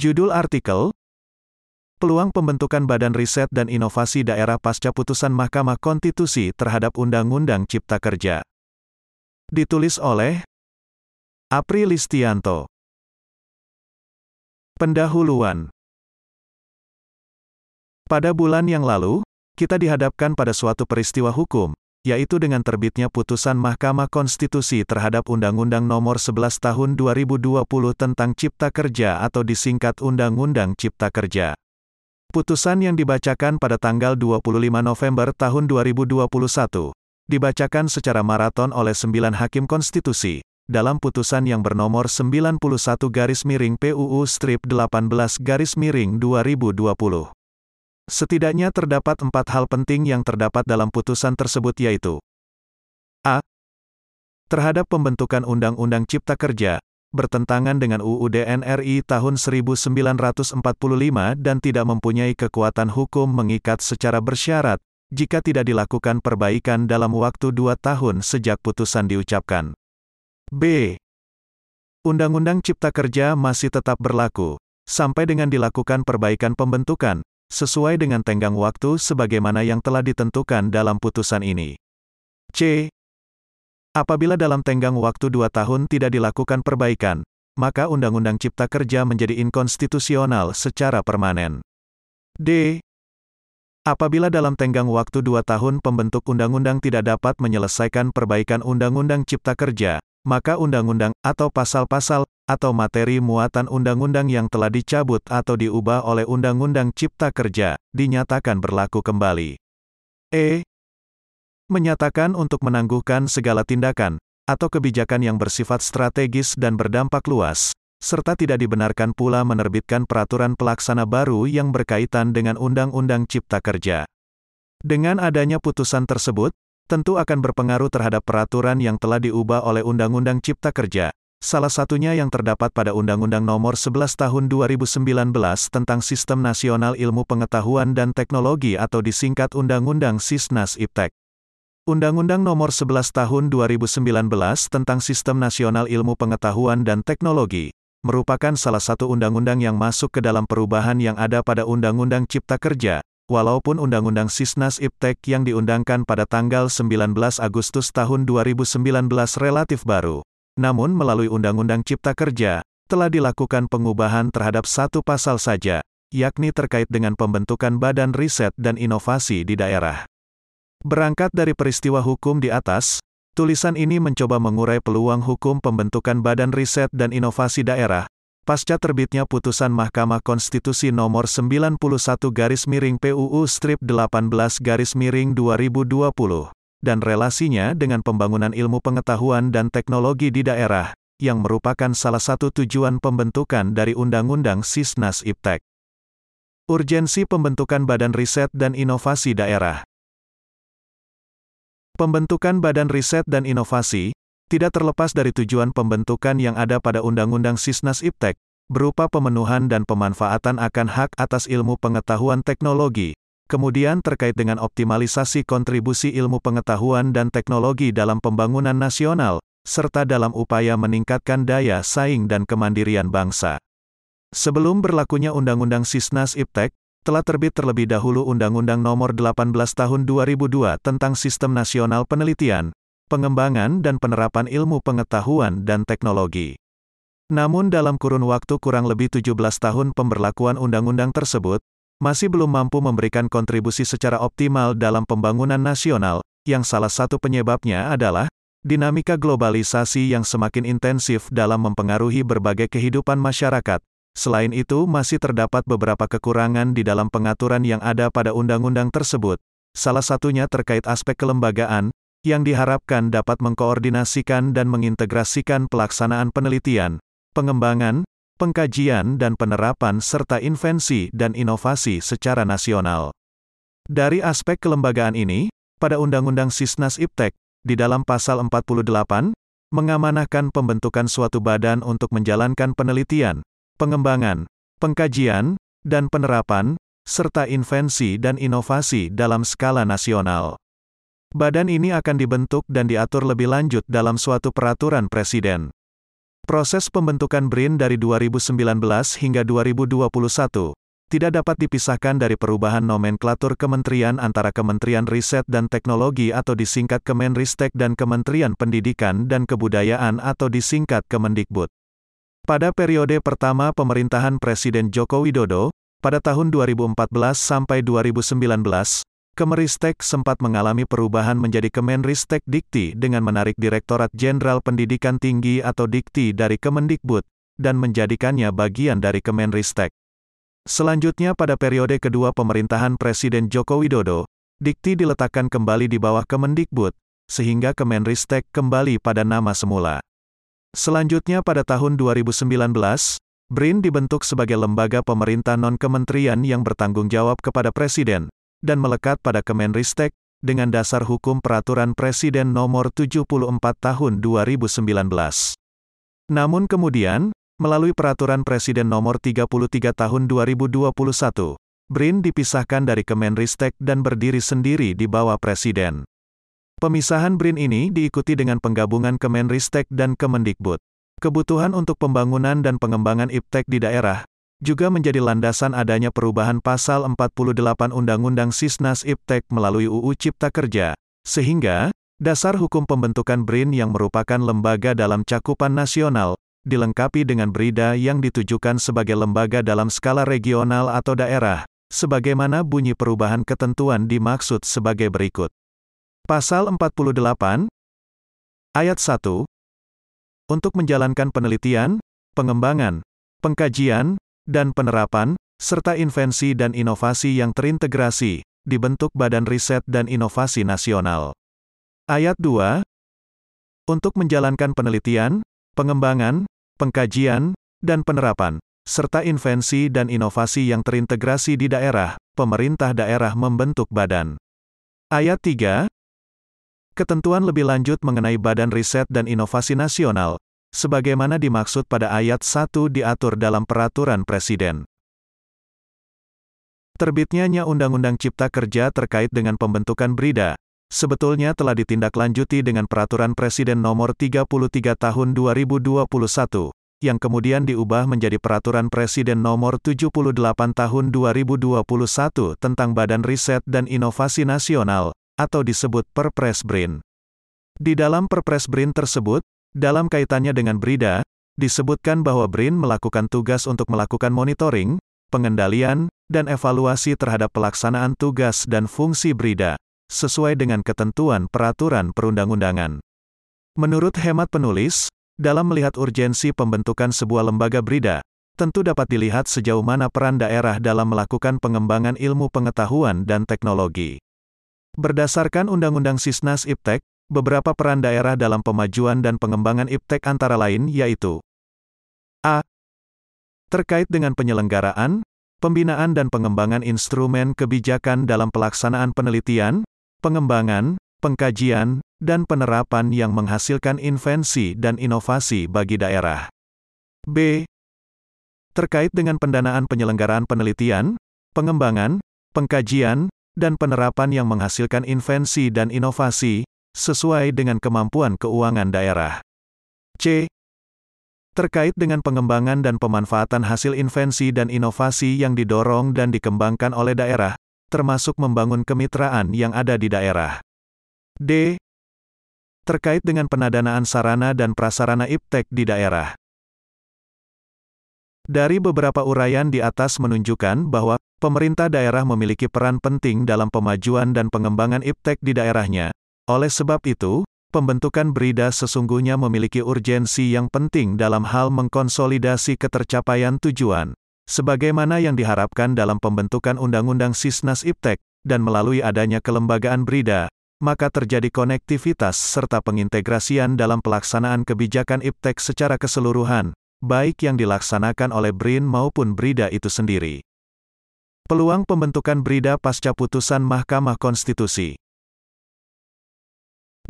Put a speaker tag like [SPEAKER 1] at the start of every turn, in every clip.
[SPEAKER 1] Judul artikel, Peluang pembentukan Badan Riset dan Inovasi Daerah pasca putusan Mahkamah Konstitusi terhadap Undang-Undang Cipta Kerja. Ditulis oleh April Listianto. Pendahuluan Pada bulan yang lalu, kita dihadapkan pada suatu peristiwa hukum, yaitu dengan terbitnya putusan Mahkamah Konstitusi terhadap Undang-Undang Nomor 11 Tahun 2020 tentang Cipta Kerja atau disingkat Undang-Undang Cipta Kerja. Putusan yang dibacakan pada tanggal 25 November tahun 2021, dibacakan secara maraton oleh sembilan hakim konstitusi, dalam putusan yang bernomor 91 garis miring PUU strip 18 garis miring 2020. Setidaknya terdapat empat hal penting yang terdapat dalam putusan tersebut yaitu A. Terhadap pembentukan Undang-Undang Cipta Kerja, bertentangan dengan UUD NRI tahun 1945 dan tidak mempunyai kekuatan hukum mengikat secara bersyarat, jika tidak dilakukan perbaikan dalam waktu dua tahun sejak putusan diucapkan. B. Undang-Undang Cipta Kerja masih tetap berlaku, sampai dengan dilakukan perbaikan pembentukan, sesuai dengan tenggang waktu sebagaimana yang telah ditentukan dalam putusan ini. C. Apabila dalam tenggang waktu dua tahun tidak dilakukan perbaikan, maka Undang-Undang Cipta Kerja menjadi inkonstitusional secara permanen. D. Apabila dalam tenggang waktu dua tahun pembentuk undang-undang tidak dapat menyelesaikan perbaikan Undang-Undang Cipta Kerja, maka undang-undang, atau pasal-pasal, atau materi muatan undang-undang yang telah dicabut atau diubah oleh Undang-Undang Cipta Kerja, dinyatakan berlaku kembali. E menyatakan untuk menangguhkan segala tindakan atau kebijakan yang bersifat strategis dan berdampak luas, serta tidak dibenarkan pula menerbitkan peraturan pelaksana baru yang berkaitan dengan Undang-Undang Cipta Kerja. Dengan adanya putusan tersebut, tentu akan berpengaruh terhadap peraturan yang telah diubah oleh Undang-Undang Cipta Kerja, salah satunya yang terdapat pada Undang-Undang Nomor 11 Tahun 2019 tentang Sistem Nasional Ilmu Pengetahuan dan Teknologi atau disingkat Undang-Undang Sisnas Iptek. Undang-Undang Nomor 11 Tahun 2019 tentang Sistem Nasional Ilmu Pengetahuan dan Teknologi merupakan salah satu undang-undang yang masuk ke dalam perubahan yang ada pada Undang-Undang Cipta Kerja, walaupun Undang-Undang Sisnas Iptek yang diundangkan pada tanggal 19 Agustus tahun 2019 relatif baru. Namun melalui Undang-Undang Cipta Kerja, telah dilakukan pengubahan terhadap satu pasal saja, yakni terkait dengan pembentukan Badan Riset dan Inovasi di daerah. Berangkat dari peristiwa hukum di atas, tulisan ini mencoba mengurai peluang hukum pembentukan Badan Riset dan Inovasi Daerah, pasca terbitnya putusan Mahkamah Konstitusi nomor 91 garis miring PUU strip 18 garis miring 2020, dan relasinya dengan pembangunan ilmu pengetahuan dan teknologi di daerah, yang merupakan salah satu tujuan pembentukan dari Undang-Undang Sisnas Iptek. Urgensi pembentukan Badan Riset dan Inovasi Daerah Pembentukan Badan Riset dan Inovasi tidak terlepas dari tujuan pembentukan yang ada pada Undang-Undang Sisnas Iptek, berupa pemenuhan dan pemanfaatan akan hak atas ilmu pengetahuan teknologi, kemudian terkait dengan optimalisasi kontribusi ilmu pengetahuan dan teknologi dalam pembangunan nasional, serta dalam upaya meningkatkan daya saing dan kemandirian bangsa. Sebelum berlakunya Undang-Undang Sisnas Iptek, telah terbit terlebih dahulu Undang-Undang Nomor 18 Tahun 2002 tentang Sistem Nasional Penelitian, Pengembangan dan Penerapan Ilmu Pengetahuan dan Teknologi. Namun dalam kurun waktu kurang lebih 17 tahun pemberlakuan undang-undang tersebut, masih belum mampu memberikan kontribusi secara optimal dalam pembangunan nasional, yang salah satu penyebabnya adalah dinamika globalisasi yang semakin intensif dalam mempengaruhi berbagai kehidupan masyarakat, Selain itu, masih terdapat beberapa kekurangan di dalam pengaturan yang ada pada undang-undang tersebut. Salah satunya terkait aspek kelembagaan, yang diharapkan dapat mengkoordinasikan dan mengintegrasikan pelaksanaan penelitian, pengembangan, pengkajian dan penerapan serta invensi dan inovasi secara nasional. Dari aspek kelembagaan ini, pada Undang-Undang Sisnas Iptek, di dalam pasal 48, mengamanahkan pembentukan suatu badan untuk menjalankan penelitian, pengembangan, pengkajian, dan penerapan, serta invensi dan inovasi dalam skala nasional. Badan ini akan dibentuk dan diatur lebih lanjut dalam suatu peraturan presiden. Proses pembentukan BRIN dari 2019 hingga 2021 tidak dapat dipisahkan dari perubahan nomenklatur kementerian antara Kementerian Riset dan Teknologi atau disingkat Kemenristek dan Kementerian Pendidikan dan Kebudayaan atau disingkat Kemendikbud. Pada periode pertama pemerintahan Presiden Joko Widodo, pada tahun 2014 sampai 2019, Kemeristek sempat mengalami perubahan menjadi Kemenristek Dikti dengan menarik Direktorat Jenderal Pendidikan Tinggi atau Dikti dari Kemendikbud, dan menjadikannya bagian dari Kemenristek. Selanjutnya pada periode kedua pemerintahan Presiden Joko Widodo, Dikti diletakkan kembali di bawah Kemendikbud, sehingga Kemenristek kembali pada nama semula. Selanjutnya pada tahun 2019, BRIN dibentuk sebagai lembaga pemerintah non-kementerian yang bertanggung jawab kepada Presiden, dan melekat pada Kemenristek, dengan dasar hukum peraturan Presiden nomor 74 tahun 2019. Namun kemudian, melalui peraturan Presiden nomor 33 tahun 2021, BRIN dipisahkan dari Kemenristek dan berdiri sendiri di bawah Presiden. Pemisahan BRIN ini diikuti dengan penggabungan Kemenristek dan Kemendikbud. Kebutuhan untuk pembangunan dan pengembangan IPTEK di daerah, juga menjadi landasan adanya perubahan pasal 48 Undang-Undang Sisnas Iptek melalui UU Cipta Kerja, sehingga dasar hukum pembentukan BRIN yang merupakan lembaga dalam cakupan nasional, dilengkapi dengan berida yang ditujukan sebagai lembaga dalam skala regional atau daerah, sebagaimana bunyi perubahan ketentuan dimaksud sebagai berikut. Pasal 48 Ayat 1 Untuk menjalankan penelitian, pengembangan, pengkajian, dan penerapan, serta invensi dan inovasi yang terintegrasi, dibentuk Badan Riset dan Inovasi Nasional. Ayat 2. Untuk menjalankan penelitian, pengembangan, pengkajian, dan penerapan, serta invensi dan inovasi yang terintegrasi di daerah, pemerintah daerah membentuk badan. Ayat 3. Ketentuan lebih lanjut mengenai Badan Riset dan Inovasi Nasional, sebagaimana dimaksud pada ayat 1 diatur dalam peraturan Presiden. Terbitnya Undang-Undang Cipta Kerja terkait dengan pembentukan BRIDA, sebetulnya telah ditindaklanjuti dengan Peraturan Presiden Nomor 33 Tahun 2021, yang kemudian diubah menjadi Peraturan Presiden Nomor 78 Tahun 2021 tentang Badan Riset dan Inovasi Nasional, atau disebut Perpres BRIN. Di dalam Perpres BRIN tersebut, dalam kaitannya dengan BRIDA, disebutkan bahwa BRIN melakukan tugas untuk melakukan monitoring, pengendalian, dan evaluasi terhadap pelaksanaan tugas dan fungsi BRIDA, sesuai dengan ketentuan peraturan perundang-undangan. Menurut hemat penulis, dalam melihat urgensi pembentukan sebuah lembaga BRIDA, tentu dapat dilihat sejauh mana peran daerah dalam melakukan pengembangan ilmu pengetahuan dan teknologi. Berdasarkan Undang-Undang Sisnas Iptek, beberapa peran daerah dalam pemajuan dan pengembangan IPTEK antara lain yaitu A. Terkait dengan penyelenggaraan, pembinaan dan pengembangan instrumen kebijakan dalam pelaksanaan penelitian, pengembangan, pengkajian, dan penerapan yang menghasilkan invensi dan inovasi bagi daerah. B. Terkait dengan pendanaan penyelenggaraan penelitian, pengembangan, pengkajian, dan penerapan yang menghasilkan invensi dan inovasi, sesuai dengan kemampuan keuangan daerah. C. Terkait dengan pengembangan dan pemanfaatan hasil invensi dan inovasi yang didorong dan dikembangkan oleh daerah, termasuk membangun kemitraan yang ada di daerah. D. Terkait dengan penadanaan sarana dan prasarana iptek di daerah. Dari beberapa uraian di atas menunjukkan bahwa pemerintah daerah memiliki peran penting dalam pemajuan dan pengembangan iptek di daerahnya, oleh sebab itu, pembentukan BRIDA sesungguhnya memiliki urgensi yang penting dalam hal mengkonsolidasi ketercapaian tujuan, sebagaimana yang diharapkan dalam pembentukan Undang-Undang Sisnas Iptek, dan melalui adanya kelembagaan BRIDA, maka terjadi konektivitas serta pengintegrasian dalam pelaksanaan kebijakan Iptek secara keseluruhan, baik yang dilaksanakan oleh BRIN maupun BRIDA itu sendiri. Peluang pembentukan BRIDA pasca putusan Mahkamah Konstitusi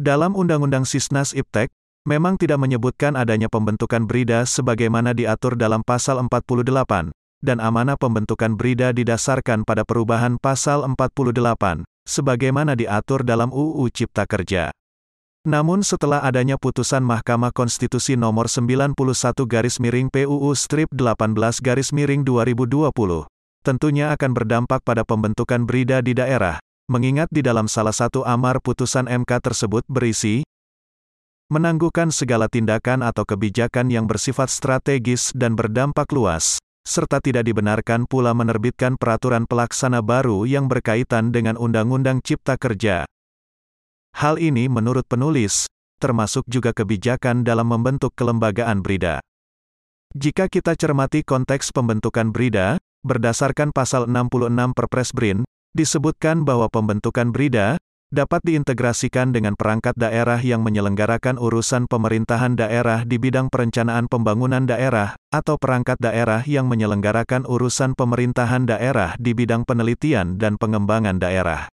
[SPEAKER 1] dalam Undang-Undang Sisnas Iptek, memang tidak menyebutkan adanya pembentukan BRIDA sebagaimana diatur dalam Pasal 48, dan amanah pembentukan BRIDA didasarkan pada perubahan Pasal 48, sebagaimana diatur dalam UU Cipta Kerja. Namun setelah adanya putusan Mahkamah Konstitusi nomor 91 garis miring PUU strip 18 garis miring 2020, tentunya akan berdampak pada pembentukan BRIDA di daerah, mengingat di dalam salah satu amar putusan MK tersebut berisi, menangguhkan segala tindakan atau kebijakan yang bersifat strategis dan berdampak luas, serta tidak dibenarkan pula menerbitkan peraturan pelaksana baru yang berkaitan dengan Undang-Undang Cipta Kerja. Hal ini menurut penulis, termasuk juga kebijakan dalam membentuk kelembagaan BRIDA. Jika kita cermati konteks pembentukan BRIDA, berdasarkan pasal 66 Perpres BRIN, disebutkan bahwa pembentukan BRIDA dapat diintegrasikan dengan perangkat daerah yang menyelenggarakan urusan pemerintahan daerah di bidang perencanaan pembangunan daerah, atau perangkat daerah yang menyelenggarakan urusan pemerintahan daerah di bidang penelitian dan pengembangan daerah.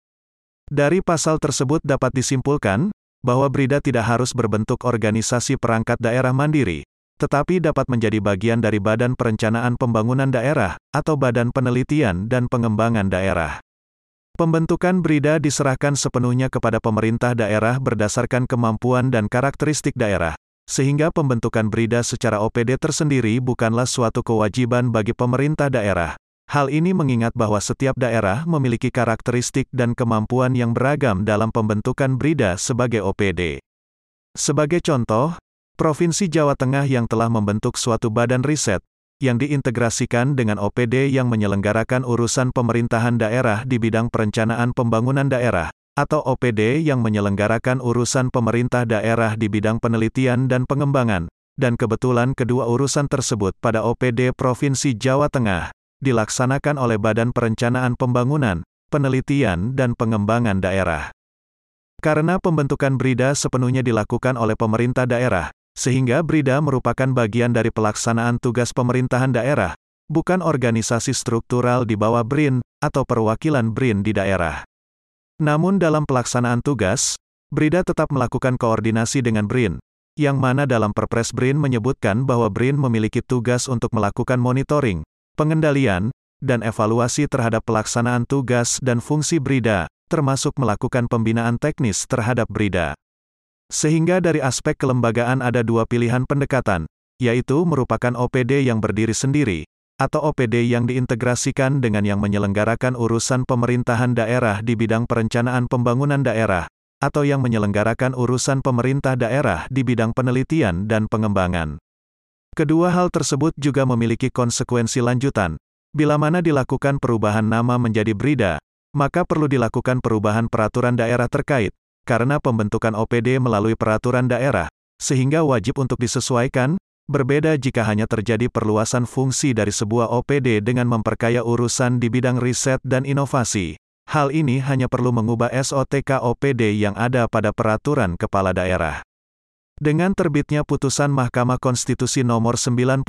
[SPEAKER 1] Dari pasal tersebut dapat disimpulkan, bahwa BRIDA tidak harus berbentuk organisasi perangkat daerah mandiri, tetapi dapat menjadi bagian dari Badan Perencanaan Pembangunan Daerah, atau Badan Penelitian dan Pengembangan Daerah. Pembentukan BRIDA diserahkan sepenuhnya kepada pemerintah daerah berdasarkan kemampuan dan karakteristik daerah, sehingga pembentukan BRIDA secara OPD tersendiri bukanlah suatu kewajiban bagi pemerintah daerah, Hal ini mengingat bahwa setiap daerah memiliki karakteristik dan kemampuan yang beragam dalam pembentukan BRIDA sebagai OPD. Sebagai contoh, Provinsi Jawa Tengah yang telah membentuk suatu badan riset, yang diintegrasikan dengan OPD yang menyelenggarakan urusan pemerintahan daerah di bidang perencanaan pembangunan daerah, atau OPD yang menyelenggarakan urusan pemerintah daerah di bidang penelitian dan pengembangan, dan kebetulan kedua urusan tersebut pada OPD Provinsi Jawa Tengah, dilaksanakan oleh Badan Perencanaan Pembangunan, Penelitian dan Pengembangan Daerah. Karena pembentukan BRIDA sepenuhnya dilakukan oleh pemerintah daerah, sehingga BRIDA merupakan bagian dari pelaksanaan tugas pemerintahan daerah, bukan organisasi struktural di bawah BRIN, atau perwakilan BRIN di daerah. Namun dalam pelaksanaan tugas, BRIDA tetap melakukan koordinasi dengan BRIN, yang mana dalam Perpres BRIN menyebutkan bahwa BRIN memiliki tugas untuk melakukan monitoring, pengendalian, dan evaluasi terhadap pelaksanaan tugas dan fungsi BRIDA, termasuk melakukan pembinaan teknis terhadap BRIDA. Sehingga dari aspek kelembagaan ada dua pilihan pendekatan, yaitu merupakan OPD yang berdiri sendiri, atau OPD yang diintegrasikan dengan yang menyelenggarakan urusan pemerintahan daerah di bidang perencanaan pembangunan daerah, atau yang menyelenggarakan urusan pemerintah daerah di bidang penelitian dan pengembangan. Kedua hal tersebut juga memiliki konsekuensi lanjutan. Bila mana dilakukan perubahan nama menjadi Brida, maka perlu dilakukan perubahan peraturan daerah terkait, karena pembentukan OPD melalui peraturan daerah, sehingga wajib untuk disesuaikan, berbeda jika hanya terjadi perluasan fungsi dari sebuah OPD dengan memperkaya urusan di bidang riset dan inovasi. Hal ini hanya perlu mengubah SOTK OPD yang ada pada peraturan kepala daerah. Dengan terbitnya putusan Mahkamah Konstitusi nomor 91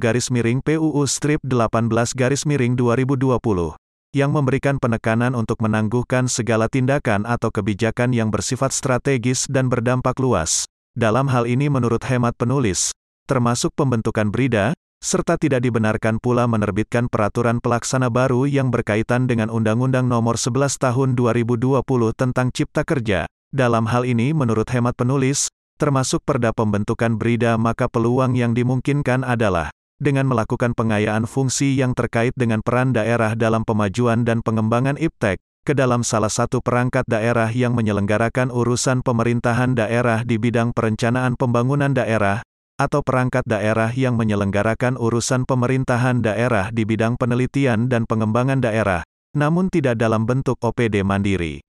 [SPEAKER 1] garis miring PUU strip 18 garis miring 2020, yang memberikan penekanan untuk menangguhkan segala tindakan atau kebijakan yang bersifat strategis dan berdampak luas. Dalam hal ini menurut hemat penulis, termasuk pembentukan BRIDA, serta tidak dibenarkan pula menerbitkan peraturan pelaksana baru yang berkaitan dengan Undang-Undang Nomor 11 Tahun 2020 tentang Cipta Kerja. Dalam hal ini menurut hemat penulis, termasuk perda pembentukan BRIDA maka peluang yang dimungkinkan adalah dengan melakukan pengayaan fungsi yang terkait dengan peran daerah dalam pemajuan dan pengembangan IPTEK, ke dalam salah satu perangkat daerah yang menyelenggarakan urusan pemerintahan daerah di bidang perencanaan pembangunan daerah, atau perangkat daerah yang menyelenggarakan urusan pemerintahan daerah di bidang penelitian dan pengembangan daerah, namun tidak dalam bentuk OPD mandiri.